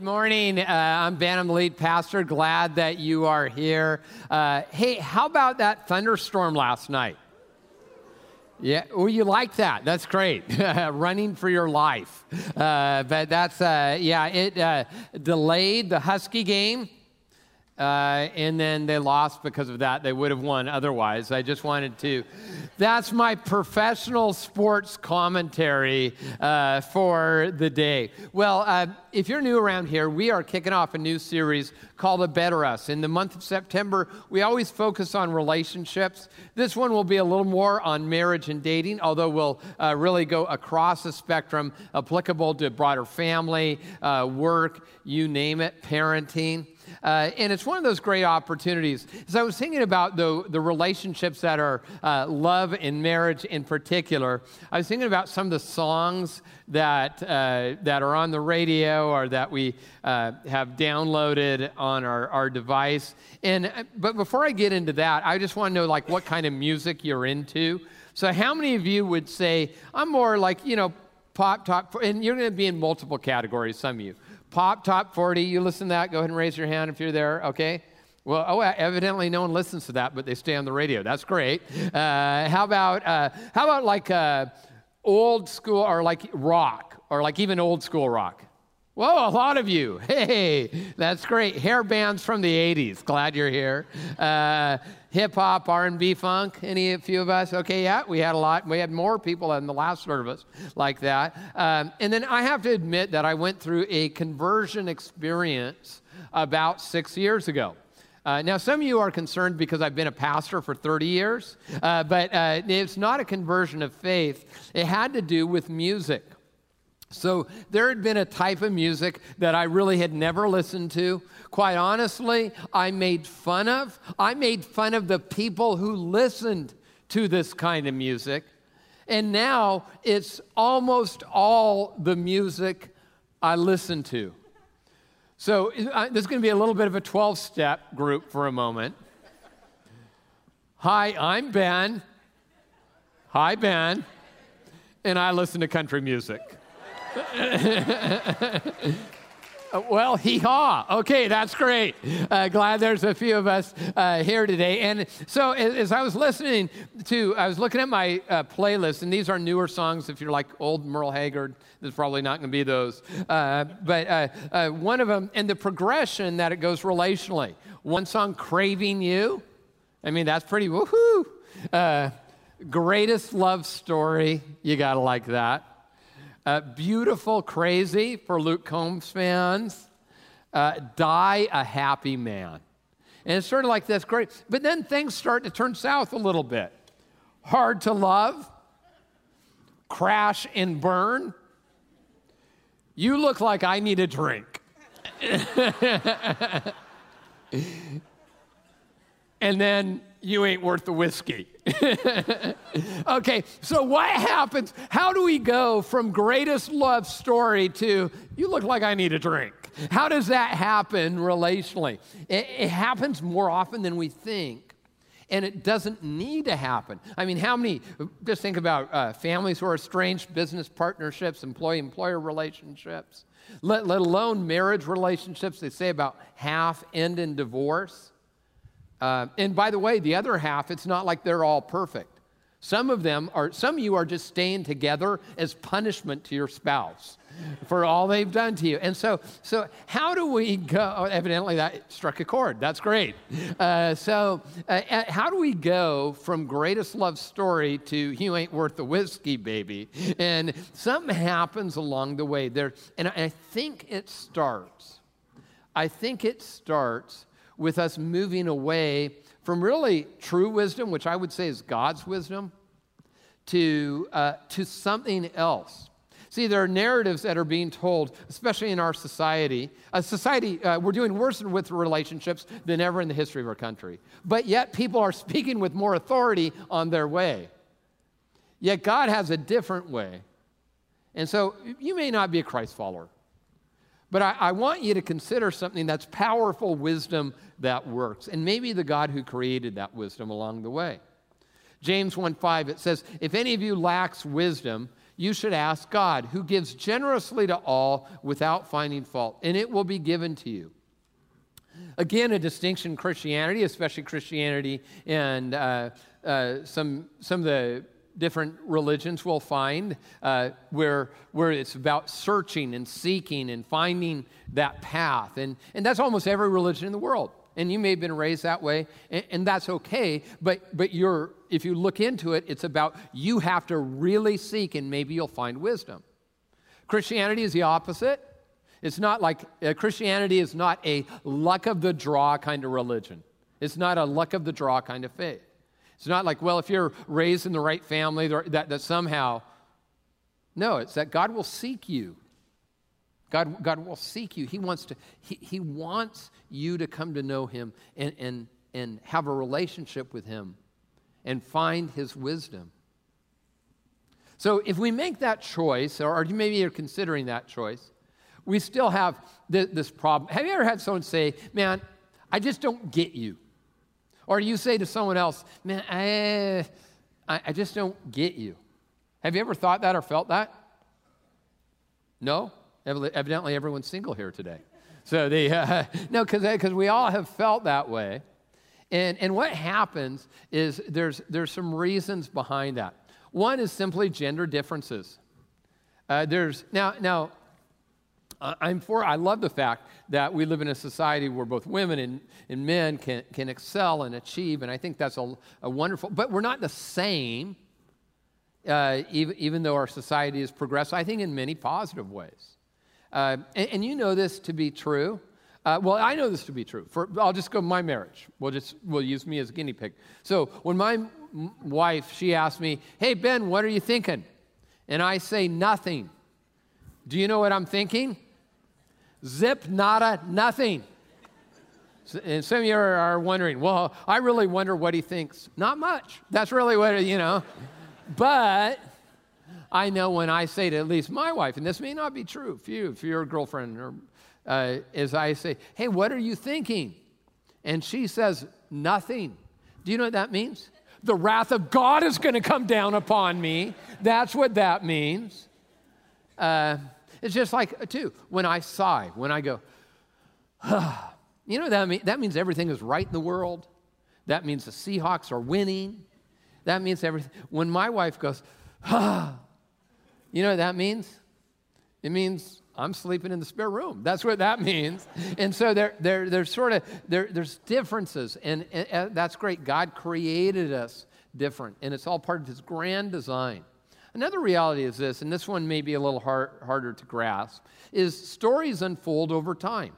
Good morning. Uh, I'm the lead pastor. Glad that you are here. Uh, hey, how about that thunderstorm last night? Yeah, well, you like that. That's great. Running for your life. Uh, but that's, uh, yeah, it uh, delayed the Husky game. Uh, and then they lost because of that. They would have won otherwise. I just wanted to. That's my professional sports commentary uh, for the day. Well, uh, if you're new around here, we are kicking off a new series called A Better Us. In the month of September, we always focus on relationships. This one will be a little more on marriage and dating, although we'll uh, really go across the spectrum, applicable to broader family, uh, work, you name it, parenting. Uh, and it's one of those great opportunities. As I was thinking about the, the relationships that are uh, love and marriage in particular, I was thinking about some of the songs that, uh, that are on the radio or that we uh, have downloaded on our, our device. And, uh, but before I get into that, I just want to know like what kind of music you're into. So how many of you would say, I'm more like, you know, pop, top, and you're going to be in multiple categories, some of you. Pop Top 40, you listen to that? Go ahead and raise your hand if you're there, okay? Well, oh, evidently no one listens to that, but they stay on the radio. That's great. Uh, how about uh, how about like uh, old school or like rock or like even old school rock? Whoa, a lot of you. Hey, that's great. Hair bands from the 80s. Glad you're here. Hip hop, R&B, funk. Any a few of us? Okay, yeah, we had a lot. We had more people in the last service like that. Um, and then I have to admit that I went through a conversion experience about six years ago. Uh, now, some of you are concerned because I've been a pastor for 30 years, uh, but uh, it's not a conversion of faith. It had to do with music. So there had been a type of music that I really had never listened to. Quite honestly, I made fun of. I made fun of the people who listened to this kind of music. And now it's almost all the music I listen to. So uh, this is going to be a little bit of a 12 step group for a moment. Hi, I'm Ben. Hi, Ben. And I listen to country music. Uh, well, hee haw. Okay, that's great. Uh, glad there's a few of us uh, here today. And so, as, as, I was listening to, I was looking at my uh, playlist, and these are newer songs. If you're like old Merle Haggard, there's probably not going to be those. Uh, but uh, one of them, and the progression that it goes relationally. One song, Craving You. I mean, that's pretty woohoo. greatest love story. You got to like that. Uh, beautiful, crazy for Luke Combs fans. Uh, die a happy man. And it's sort of like this great. But then things start to turn south a little bit. Hard to love, crash and burn. You look like I need a drink. and then you ain't worth the whiskey. okay, so what happens? How do we go from greatest love story to you look like I need a drink? How does that happen relationally? It, it happens more often than we think. And it doesn't need to happen. I mean, how many, just think about uh, families who are estranged, business partnerships, employee employer relationships, let, let alone marriage relationships. They say about half end in divorce. Uh, and by the way, the other half, it's not like they're all perfect. Some of them are, some of you are just staying together as punishment to your spouse for all they've done to you. And so, so how do we go? Oh, evidently, that struck a chord. That's great. Uh, so, uh, uh, how do we go from greatest love story to you ain't worth the whiskey, baby? And something happens along the way there. And I think it starts. I think it starts with us moving away from really true wisdom, which I would say is God's wisdom, to, uh, to something else. See, there are narratives that are being told, especially in our society. A society, uh, we're doing worse with relationships than ever in the history of our country. But yet, people are speaking with more authority on their way. Yet, God has a different way. And so, you may not be a Christ follower, but I, I want you to consider something that's powerful wisdom that works, and maybe the God who created that wisdom along the way. James 1 5, it says, If any of you lacks wisdom, you should ask God, who gives generously to all without finding fault, and it will be given to you. Again, a distinction in Christianity, especially Christianity and uh, uh, some, some of the different religions will find uh, where, where it's about searching and seeking and finding that path. And, and that's almost every religion in the world and you may have been raised that way, and, and, that's okay. But, but you're, if you look into it, it's about you have to really seek, and maybe you'll find wisdom. Christianity is the opposite. It's not like uh, Christianity is not a luck of the draw kind of religion. It's not a luck of the draw kind of faith. It's not like, well, if you're raised in the right family, that, that somehow. No, it's that God will seek you God, God will seek you. He wants, to, he, he wants you to come to know Him and, and, and have a relationship with Him and find His wisdom. So if we make that choice, or maybe you're considering that choice, we still have th- this problem. Have you ever had someone say, Man, I just don't get you? Or you say to someone else, Man, I, I, just don't get you. Have you ever thought that or felt that? No? Evidently, everyone's single here today. So the uh, no, because we all have felt that way, and and what happens is there's there's some reasons behind that. One is simply gender differences. Uh, there's now now. I'm for. I love the fact that we live in a society where both women and, and men can, can excel and achieve, and I think that's a, a wonderful. But we're not the same, uh, even, even though our society has progressed. I think in many positive ways. Uh, and, and, you know this to be true. Uh, well, I know this to be true. For, I'll just go my marriage. We'll just we'll use me as a guinea pig. So when my m- wife she asked me, "Hey Ben, what are you thinking?" and I say nothing. Do you know what I'm thinking? Zip, nada, nothing. And some of you are wondering, well, I really wonder what he thinks. Not much. That's really what, you know. But I know when I say to at least my wife, and this may not be true for you, you're a girlfriend, or, uh, is I say, hey, what are you thinking? And she says, nothing. Do you know what that means? The wrath of God is going to come down upon me. That's what that means. Uh, it's just like, too, when I sigh, when I go, ah, you know that, mean, that means everything is right in the world. That means the Seahawks are winning. That means everything. When my wife goes, ah, you know what that means? It means I'm sleeping in the spare room. That's what that means. And so there, there, there's sort of there, there's differences, and, and, and that's great. God created us different, and it's all part of His grand design. Another reality is this, and this one may be a little hard, harder to grasp, is stories unfold over time.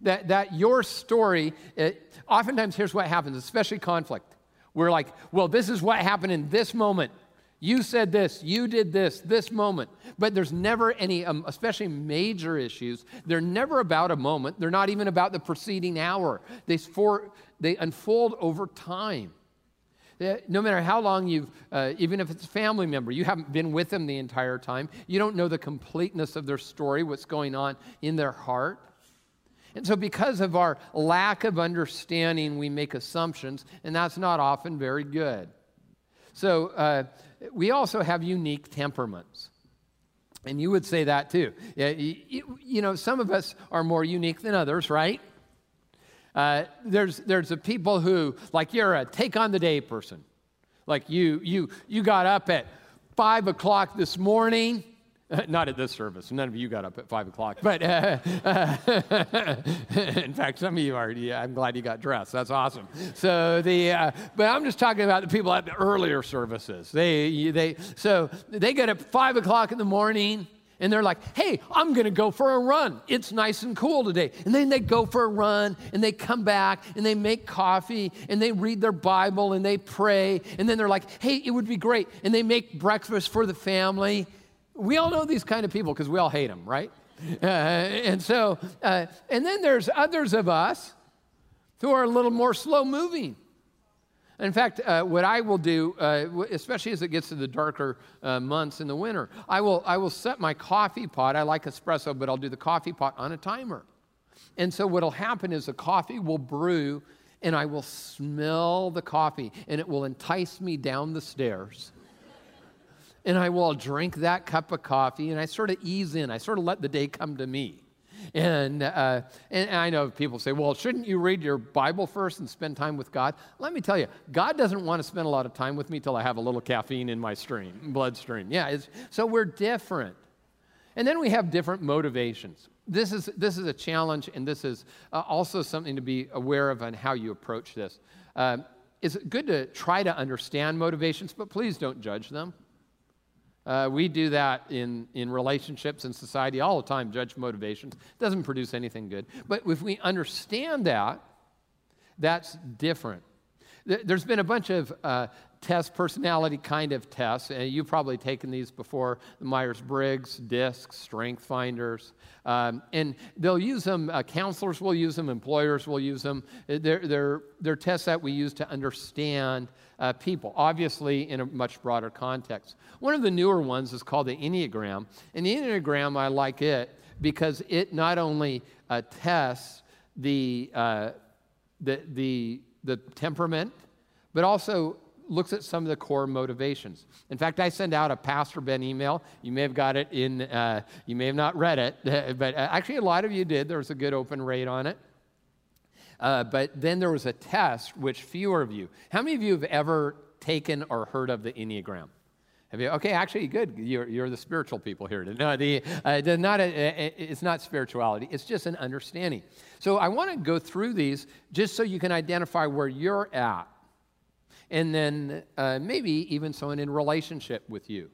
That, that your story, it, oftentimes here's what happens, especially conflict. We're like, well, this is what happened in this moment. You said this, you did this, this moment. But there's never any, um, especially major issues, they're never about a moment. They're not even about the preceding hour. They, for, they unfold over time. No matter how long you've, uh, even if it's a family member, you haven't been with them the entire time, you don't know the completeness of their story, what's going on in their heart. And so, because of our lack of understanding, we make assumptions, and that's not often very good. So, uh, we also have unique temperaments. And you would say that too. You, you know, some of us are more unique than others, right? Uh, there's there's a people who like you're a take on the day person. Like you you you got up at five o'clock this morning Not at this service. None of you got up at five o'clock. But uh, uh, in fact, some of you are. Yeah, I'm glad you got dressed. That's awesome. So the, uh, but I'm just talking about the people at the earlier services. They, they, so they get up five o'clock in the morning and they're like, hey, I'm gonna go for a run. It's nice and cool today. And then they go for a run and they come back and they make coffee and they read their Bible and they pray. And then they're like, hey, it would be great. And they make breakfast for the family We all know these kind of people because we all hate them, right? Uh, and so, uh, and then there's others of us who are a little more slow moving. In fact, uh, what I will do, uh, especially as it gets to the darker uh, months in the winter, I will, I will set my coffee pot. I like espresso, but I'll do the coffee pot on a timer. And so what will happen is the coffee will brew, and I will smell the coffee, and it will entice me down the stairs. and I will drink that cup of coffee, and I sort of ease in. I sort of let the day come to me. And, uh, and I know people say, well, shouldn't you read your Bible first and spend time with God? Let me tell you, God doesn't want to spend a lot of time with me till I have a little caffeine in my stream, bloodstream. Yeah, so we're different. And then we have different motivations. This is, this is a challenge, and this is uh, also something to be aware of on how you approach this. Uh, it's good to try to understand motivations, but please don't judge them. Uh, we do that in, in relationships and society all the time, judge motivations. It doesn't produce anything good. But if we understand that, that's different. There's been a bunch of uh, test personality kind of tests. and you've probably taken these before the Myers Briggs, DISC, Strength Finders. Um, and they'll use them, uh, counselors will use them, employers will use them. They're, they're, they're tests that we use to understand uh, people, obviously in a much broader context. One of the newer ones is called the Enneagram. And the Enneagram, I like it because it not only uh, tests the, uh, the, the, the temperament, but also looks at some of the core motivations. In fact, I send out a Pastor Ben email. You may have got it in, uh, you may have not read it, but uh, actually a lot of you did. There was a good open rate on it. Uh, but then there was a test, which fewer of you. How many of you have ever taken or heard of the Enneagram? You? Okay, actually, good. You're, you're the spiritual people here. No, the, uh, not a, it's not spirituality. It's just an understanding. So I want to go through these just so you can identify where you're at, and then uh, maybe even someone in relationship with you.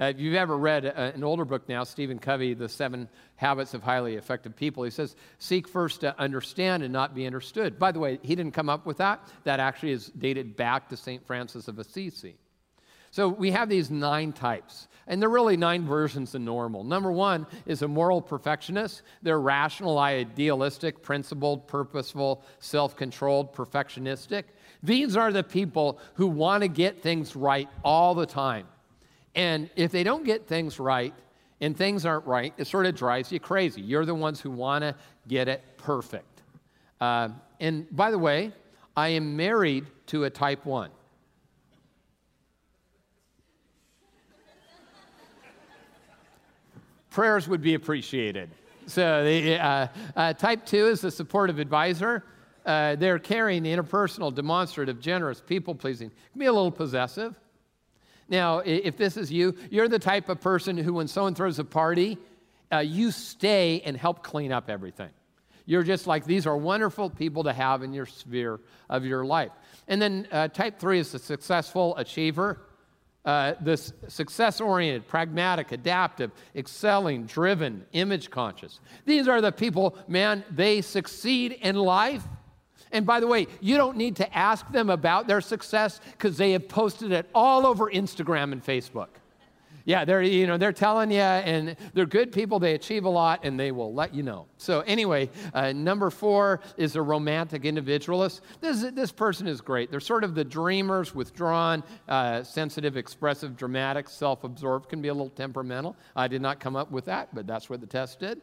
Uh, if you've ever read a, uh, an older book now, Stephen Covey, The Seven Habits of Highly Effective People, he says, Seek first to understand and not be understood. By the way, he didn't come up with that. That actually is dated back to St. Francis of Assisi. So we have these nine types, and they're really nine versions of normal. Number one is a moral perfectionist. They're rational, idealistic, principled, purposeful, self controlled, perfectionistic. These are the people who want to get things right all the time. And if they don't get things right and things aren't right, it sort of drives you crazy. You're the ones who want to get it perfect. Uh, and by the way, I am married to a type 1. Prayers would be appreciated. So, the, uh, uh, type 2 is the supportive advisor. Uh, they're caring, interpersonal, demonstrative, generous, people pleasing. Can be a little possessive. Now, if this is you, you're the type of person who, when someone throws a party, uh, you stay and help clean up everything. You're just like, these are wonderful people to have in your sphere of your life. And then uh, type three is the successful achiever. Uh, this success oriented, pragmatic, adaptive, excelling, driven, image conscious. These are the people, man, they succeed in life and by the way, you don't need to ask them about their success because they have posted it all over Instagram and Facebook. Yeah, they're, you know, they're telling you, and they're good people. They achieve a lot, and they will let you know. So, anyway, uh, number four is a romantic individualist. This, this person is great. They're sort of the dreamers, withdrawn, uh, sensitive, expressive, dramatic, self absorbed, can be a little temperamental. I did not come up with that, but that's what the test did.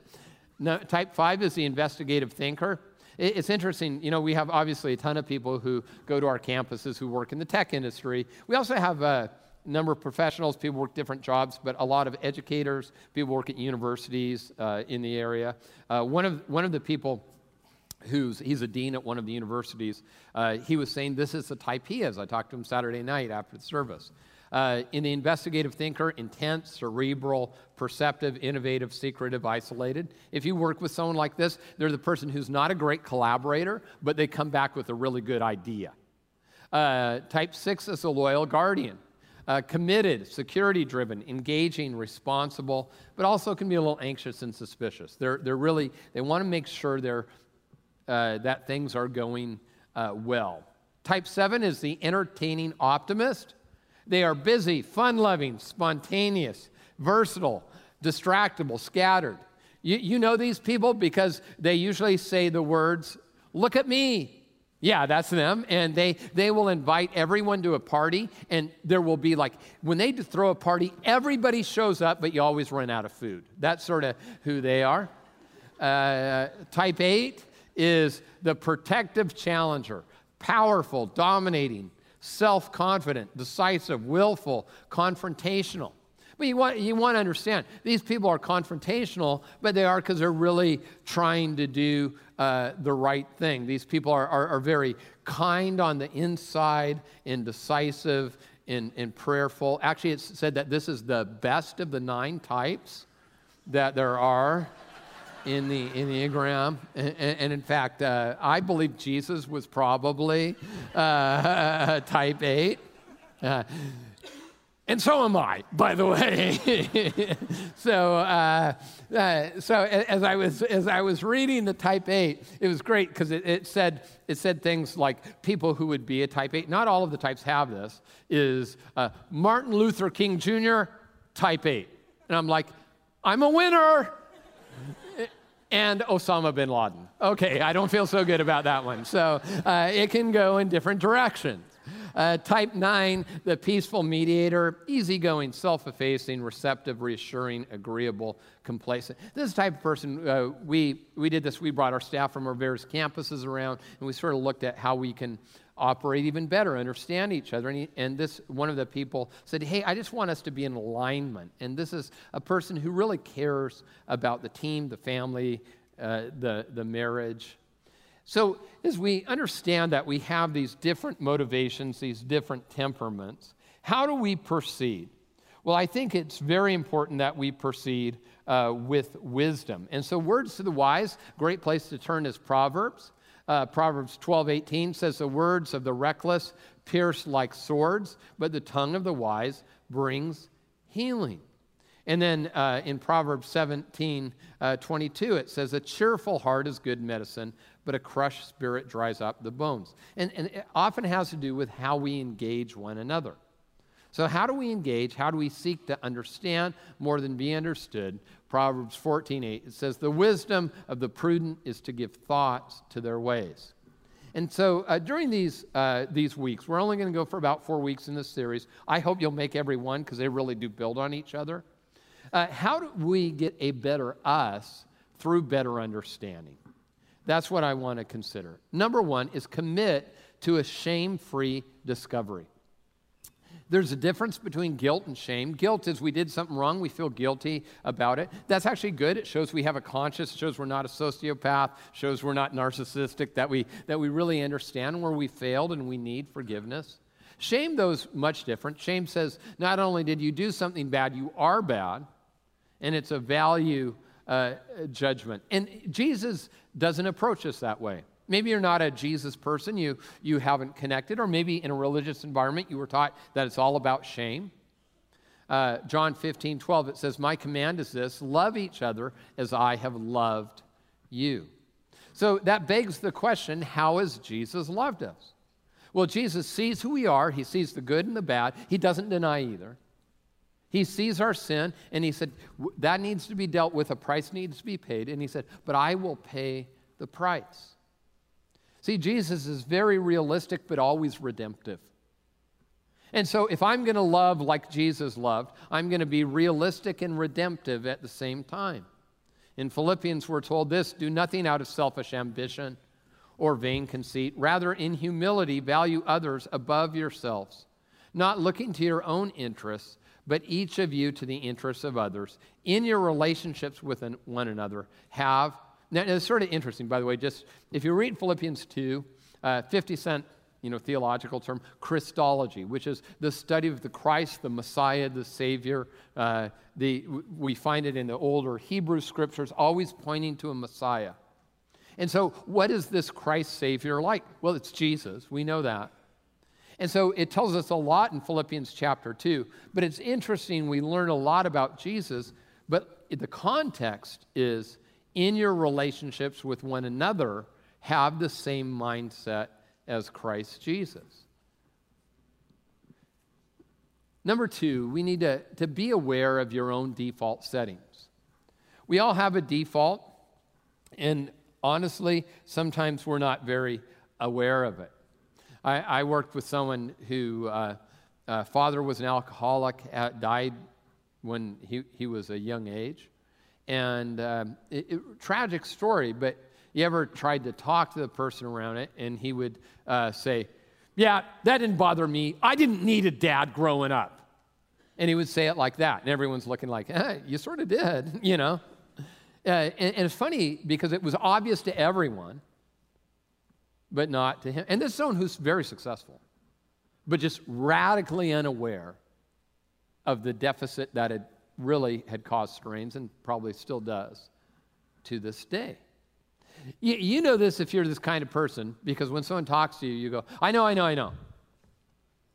Type five is the investigative thinker. It's interesting, you know, we have obviously a ton of people who go to our campuses who work in the tech industry. We also have a number of professionals, people work different jobs, but a lot of educators, people work at universities uh, in the area. Uh, one, of, one of the people who's he's a dean at one of the universities uh, he was saying this is the type he is i talked to him saturday night after the service uh, in the investigative thinker, intense, cerebral, perceptive, innovative, secretive, isolated. If you work with someone like this, they're the person who's not a great collaborator, but they come back with a really good idea. Uh, type six is a loyal guardian. Uh, committed, security driven, engaging, responsible, but also can be a little anxious and suspicious. They're, they're really, they want to make sure they're, uh, that things are going uh, well. Type seven is the entertaining optimist. They are busy, fun loving, spontaneous, versatile, distractible, scattered. You, you know these people because they usually say the words, Look at me. Yeah, that's them. And they, they will invite everyone to a party, and there will be like, when they throw a party, everybody shows up, but you always run out of food. That's sort of who they are. Uh, type 8 is the protective challenger, powerful, dominating, self confident, decisive, willful, confrontational. But you want, you want to understand, these people are confrontational, but they are because they're really trying to do uh, the right thing. These people are, are, are, very kind on the inside and decisive and, and prayerful. Actually, it's said that this is the best of the nine types that there are in the Enneagram. And, and in fact, uh, I believe Jesus was probably uh, type 8. And so am I, by the way. so, uh, uh, so as I was as I was reading the Type Eight, it was great because it, it, said it said things like people who would be a Type Eight. Not all of the types have this. Is uh, Martin Luther King Jr. Type Eight, and I'm like, I'm a winner. and Osama bin Laden. Okay, I don't feel so good about that one. So uh, it can go in different directions. Uh, type 9, the peaceful mediator, easygoing, self effacing, receptive, reassuring, agreeable, complacent. This type of person, uh, we, we did this, we brought our staff from our various campuses around, and we sort of looked at how we can operate even better, understand each other. And, he, and, this one of the people said, "Hey, I just want us to be in alignment." And this is a person who really cares about the team, the family, uh, the the marriage. So, as we understand that we have these different motivations, these different temperaments, how do we proceed? Well, I think it's very important that we proceed uh, with wisdom. And so, words to the wise, great place to turn is Proverbs. Uh, Proverbs 12, 18 says, The words of the reckless pierce like swords, but the tongue of the wise brings healing. And then uh, in Proverbs 17, uh, 22, it says, A cheerful heart is good medicine, but a crushed spirit dries up the bones. And, and it often has to do with how we engage one another. So, how do we engage? How do we seek to understand more than be understood? Proverbs 14 8, it says, The wisdom of the prudent is to give thoughts to their ways. And so uh, during these, uh, these weeks, we're only going to go for about four weeks in this series. I hope you'll make every one because they really do build on each other. Uh, how do we get a better us through better understanding? That's what I want to consider. Number one is commit to a shame free discovery. There's a difference between guilt and shame. Guilt is we did something wrong, we feel guilty about it. That's actually good. It shows we have a conscience, it shows we're not a sociopath, shows we're not narcissistic, that we, that we really understand where we failed and we need forgiveness. Shame, though, is much different. Shame says not only did you do something bad, you are bad, and it's a value uh, judgment. And Jesus doesn't approach us that way. Maybe you're not a Jesus person, you, you haven't connected, or maybe in a religious environment you were taught that it's all about shame. Uh, John 15, 12, it says, My command is this love each other as I have loved you. So that begs the question how has Jesus loved us? Well, Jesus sees who we are, he sees the good and the bad, he doesn't deny either. He sees our sin and he said, That needs to be dealt with, a price needs to be paid. And he said, But I will pay the price. See, Jesus is very realistic, but always redemptive. And so, if I'm going to love like Jesus loved, I'm going to be realistic and redemptive at the same time. In Philippians, we're told this do nothing out of selfish ambition or vain conceit. Rather, in humility, value others above yourselves, not looking to your own interests but each of you to the interests of others. In your relationships with one another, have. Now, it's sort of interesting, by the way, just if you read Philippians 2, uh, 50 cent you know, theological term, Christology, which is the study of the Christ, the Messiah, the Savior. Uh, the, we find it in the older Hebrew scriptures, always pointing to a Messiah. And so, what is this Christ Savior like? Well, it's Jesus. We know that. And so it tells us a lot in Philippians chapter 2. But it's interesting, we learn a lot about Jesus, but the context is in your relationships with one another, have the same mindset as Christ Jesus. Number two, we need to, to be aware of your own default settings. We all have a default, and honestly, sometimes we're not very aware of it. I, I worked with someone who uh, uh, father was an alcoholic, uh, died when he, he was a young age. And um, it, it, tragic story, but you ever tried to talk to the person around it, and he would uh, say, Yeah, that didn't bother me. I didn't need a dad growing up. And he would say it like that, and everyone's looking like, eh, You sort of did, you know? Uh, and, and it's funny because it was obvious to everyone, but not to him. And this is someone who's very successful, but just radically unaware of the deficit that had really had caused strains and probably still does to this day. You, you know this if you're this kind of person, because when someone talks to you, you go, I know, I know, I know.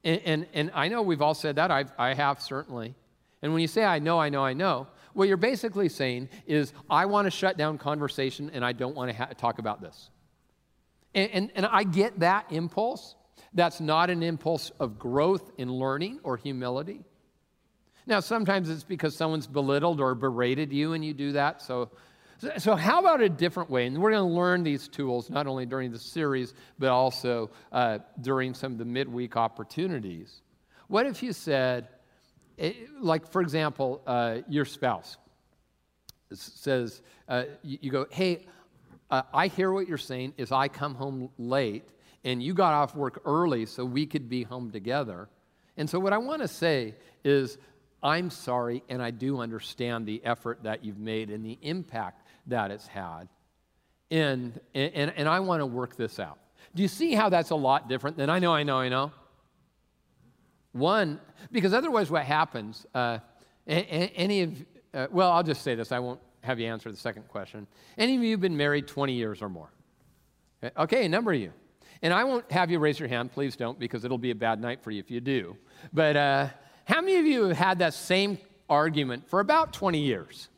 And, and, and I know we've all said that. I've, I have certainly. And when you say, I know, I know, I know, what you're basically saying is, I want to shut down conversation and I don't want to ha- talk about this. And, and, and I get that impulse. That's not an impulse of growth in learning or humility. Now, sometimes it's because someone's belittled or berated you and you do that. So, so how about a different way? And we're going to learn these tools not only during the series, but also uh, during some of the midweek opportunities. What if you said, eh, like, for example, uh, your spouse says, uh, you, you, go, hey, uh, I hear what you're saying is I come home late and you got off work early so we could be home together. And so what I want to say is I'm sorry, and I do understand the effort that you've made and the impact that it's had. And, and, and I want to work this out. Do you see how that's a lot different than I know, I know, I know? One, because otherwise, what happens, uh, any of, uh, well, I'll just say this, I won't have you answer the second question. Any of you have been married 20 years or more? Okay, a number of you. And I won't have you raise your hand, please don't, because it'll be a bad night for you if you do. But, uh, how many of you have had that same argument for about 20 years?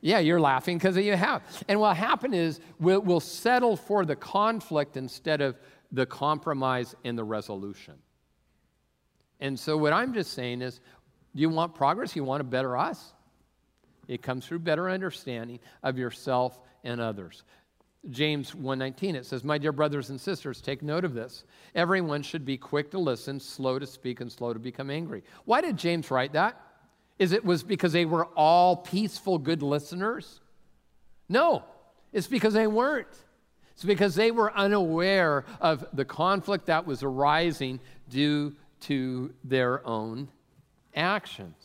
Yeah, you're laughing because you have. And what happened is we'll, we'll settle for the conflict instead of the compromise and the resolution. And so, what I'm just saying is, do you want progress? You want a better us? It comes through better understanding of yourself and others. James 1:19 it says, "My dear brothers and sisters, take note of this. Everyone should be quick to listen, slow to speak and slow to become angry." Why did James write that? Is it was because they were all peaceful good listeners? No. It's because they weren't. It's because they were unaware of the conflict that was arising due to their own actions.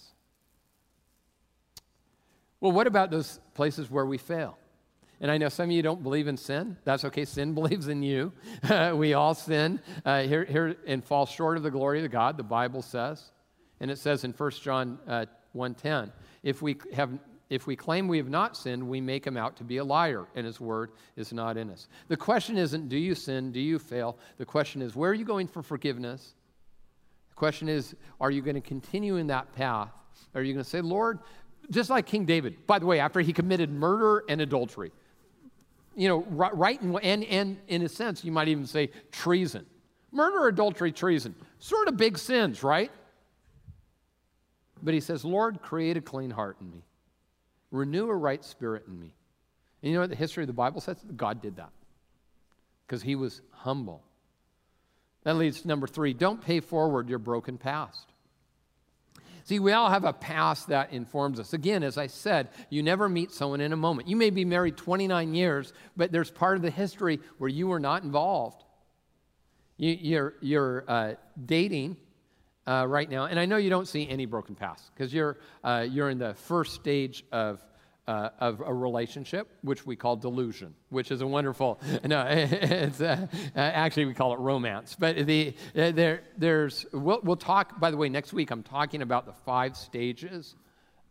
Well, what about those places where we fail? And I know some of you don't believe in sin. That's okay. Sin believes in you. we all sin uh, here, here and fall short of the glory of God, the Bible says. And it says in 1 John uh, 1.10, if we, have, if we claim we have not sinned, we make him out to be a liar, and his word is not in us. The question isn't, do you sin? Do you fail? The question is, where are you going for forgiveness? The question is, are you going to continue in that path? Are you going to say, Lord, just like King David, by the way, after he committed murder and adultery, you know, right, and, and, and in a sense, you might even say treason. Murder, adultery, treason. Sort of big sins, right? But he says, Lord, create a clean heart in me, renew a right spirit in me. And you know what the history of the Bible says? God did that because he was humble. That leads to number three don't pay forward your broken past. See, we all have a past that informs us. Again, as I said, you never meet someone in a moment. You may be married 29 years, but there's part of the history where you were not involved. You, are you're, you're uh, dating uh, right now, and I know you don't see any broken past because you're, uh, you're in the first stage of uh, of a relationship, which we call delusion, which is a wonderful, no, it's, uh, uh, actually we call it romance. But the, uh, there, there's, we'll, we'll talk, by the way, next week I'm talking about the five stages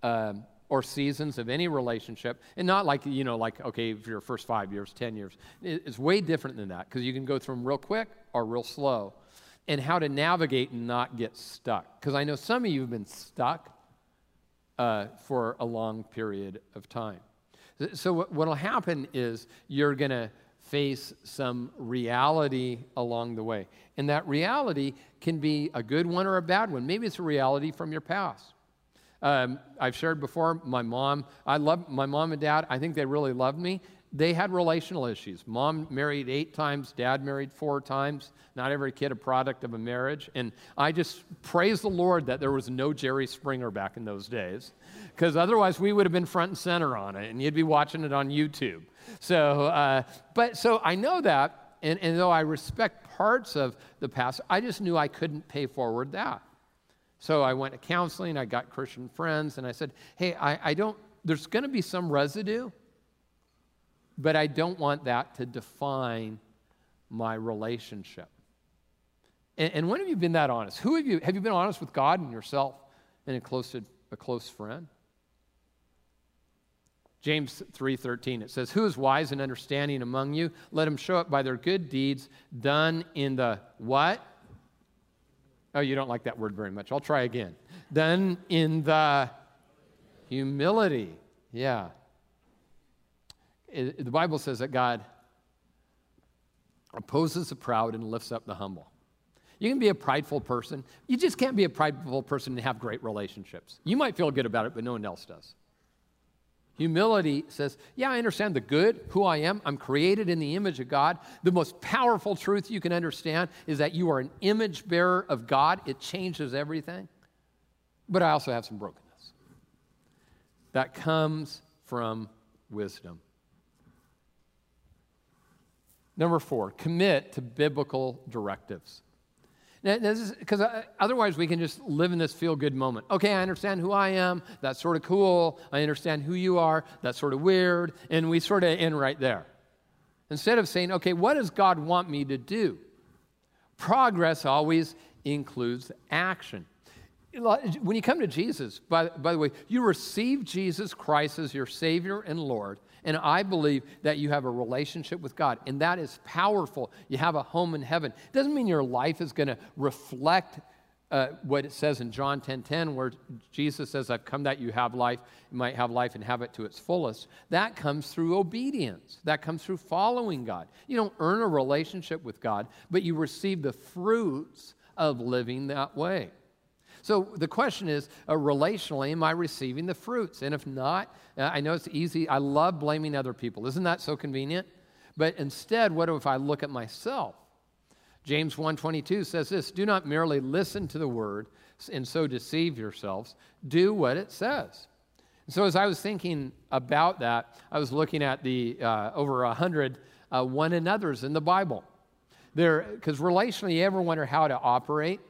um, or seasons of any relationship. And not like, you know, like, okay, for your first five years, 10 years. It's way different than that because you can go through them real quick or real slow. And how to navigate and not get stuck. Because I know some of you have been stuck uh, for a long period of time. So, what will happen is you're going to face some reality along the way. And that reality can be a good one or a bad one. Maybe it's a reality from your past. Um, I've shared before, my mom, I love my mom and dad. I think they really loved me. They had relational issues. Mom married eight times, dad married four times. Not every kid a product of a marriage. And I just praise the Lord that there was no Jerry Springer back in those days, because otherwise we would have been front and center on it, and you'd be watching it on YouTube. So, uh, but so I know that, and, and though I respect parts of the past, I just knew I couldn't pay forward that. So I went to counseling, I got Christian friends, and I said, hey, I, I don't, there's going to be some residue, but I don't want that to define my relationship. And, and when have you been that honest? Who have you, have you been honest with God and yourself and a close, a close friend? James 3:13 it says who is wise and understanding among you let him show it by their good deeds done in the what Oh, you don't like that word very much. I'll try again. Done in the humility. Yeah. It, the Bible says that God opposes the proud and lifts up the humble. You can be a prideful person. You just can't be a prideful person and have great relationships. You might feel good about it, but no one else does. Humility says, Yeah, I understand the good, who I am. I'm created in the image of God. The most powerful truth you can understand is that you are an image bearer of God. It changes everything. But I also have some brokenness. That comes from wisdom. Number four, commit to biblical directives. Because otherwise, we can just live in this feel good moment. Okay, I understand who I am. That's sort of cool. I understand who you are. That's sort of weird. And we sort of end right there. Instead of saying, okay, what does God want me to do? Progress always includes action. When you come to Jesus, by, by the way, you receive Jesus Christ as your Savior and Lord. And I believe that you have a relationship with God, and that is powerful. You have a home in heaven. Doesn't mean your life is going to reflect uh, what it says in John 10 10, where Jesus says, I've come that you have life, you might have life and have it to its fullest. That comes through obedience, that comes through following God. You don't earn a relationship with God, but you receive the fruits of living that way. So the question is, uh, relationally, am I receiving the fruits? And if not, uh, I know it's easy. I love blaming other people. Isn't that so convenient? But instead, what if I look at myself? James 1:22 says this, "Do not merely listen to the word and so deceive yourselves. Do what it says." so as I was thinking about that, I was looking at the uh, over a hundred uh, one another's in the Bible. There, because relationally, you ever wonder how to operate?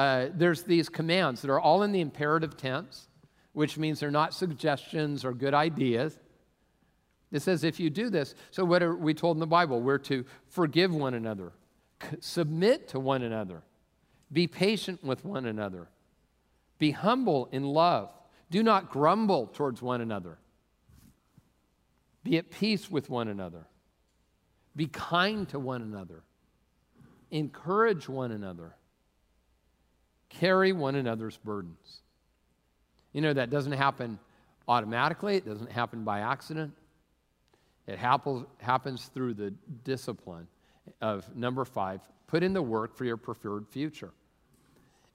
Uh, there's these commands that are all in the imperative tense, which means they're not suggestions or good ideas. It says, if you do this, so what are we told in the Bible? We're to forgive one another, submit to one another, be patient with one another, be humble in love, do not grumble towards one another, be at peace with one another, be kind to one another, encourage one another carry one another's burdens. You know, that doesn't happen automatically, it doesn't happen by accident. It happens, happens through the discipline of number five put in the work for your preferred future.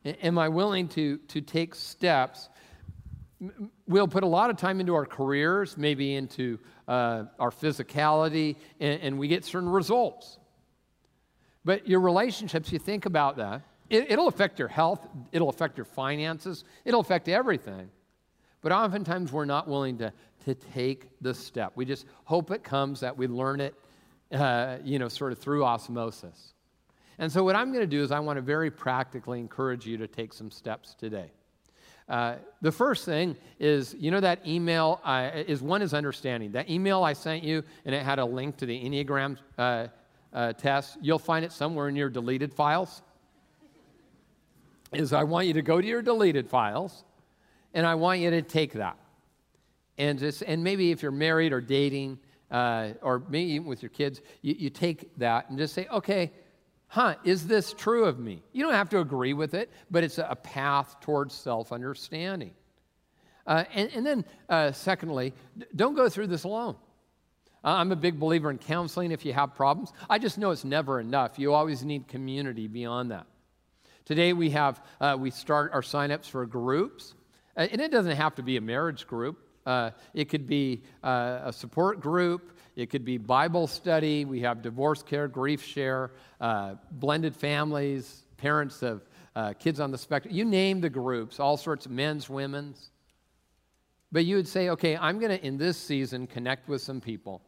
Am I willing to, to take steps? We'll put a lot of time into our careers, maybe into uh, our physicality, and, and we get certain results. But your relationships, you think about that it, will affect your health, it'll affect your finances, it'll affect everything. But oftentimes we're not willing to, to take the step. We just hope it comes, that we learn it, uh, you know, sort of through osmosis. And so, what I'm going to do is, I want to very practically encourage you to take some steps today. Uh, the first thing is, you know, that email is one is understanding. That email I sent you, and it had a link to the Enneagram uh, uh test. You'll find it somewhere in your deleted files is I want you to go to your deleted files and I want you to take that. And, just, and maybe if you're married or dating, uh, or maybe even with your kids, you, you take that and just say, okay, huh, is this true of me? You don't have to agree with it, but it's a path towards self understanding. Uh, and, and, then, uh, secondly, don't go through this alone. I'm a big believer in counseling if you have problems. I just know it's never enough. You always need community beyond that. Today we have uh, we start our signups for groups, uh, and it doesn't have to be a marriage group. Uh, it could be uh, a support group. It could be Bible study. We have divorce care, grief share, uh, blended families, parents of uh, kids on the spectrum. You name the groups, all sorts of men's, women's. But you would say, okay, I'm going to, in this season, connect with some people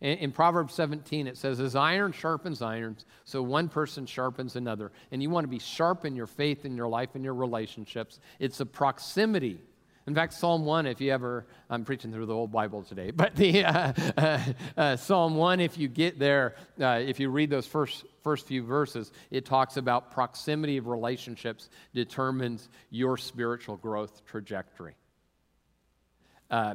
in, in Proverbs 17, it says, As iron sharpens iron, so one person sharpens another. And you want to be sharp in your faith, in your life, in your relationships. It's a proximity. In fact, Psalm 1, if you ever, I'm preaching through the whole Bible today, but the uh, uh, uh, Psalm 1, if you get there, uh, if you read those first, first few verses, it talks about proximity of relationships determines your spiritual growth trajectory. Uh,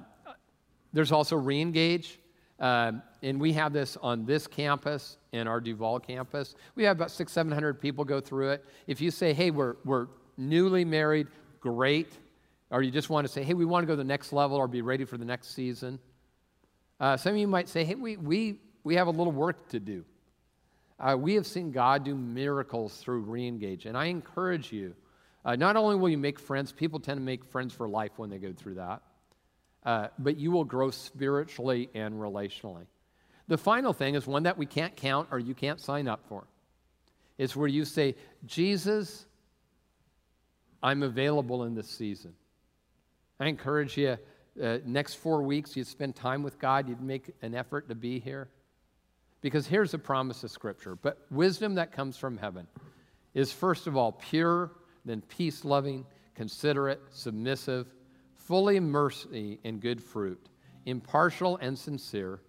there's also re engage. Um, and we have this on this campus and our Duvall campus. We have about six, 700 people go through it. If you say, hey, we're, we're newly married, great. Or you just want to say, hey, we want to go to the next level or be ready for the next season. Uh, some of you might say, hey, we, we, we have a little work to do. Uh, we have seen God do miracles through reengage. And I encourage you, uh, not only will you make friends, people tend to make friends for life when they go through that uh, but you will grow spiritually and relationally. The final thing is one that we can't count or you can't sign up for. It's where you say, Jesus, I'm available in this season. I encourage you, uh, next four weeks, you'd spend time with God, you'd make an effort to be here. Because here's a promise of Scripture. But wisdom that comes from heaven is, first of all, pure, then peace loving, considerate, submissive, fully mercy and good fruit, impartial and sincere,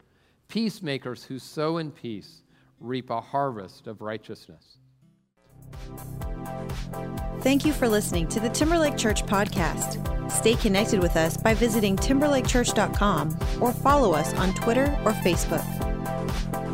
peacemakers who sow in peace reap a harvest of righteousness. Thank you for listening to the Timberlake Church podcast. Stay connected with us by visiting timberlakechurch.com or follow us on Twitter or Facebook.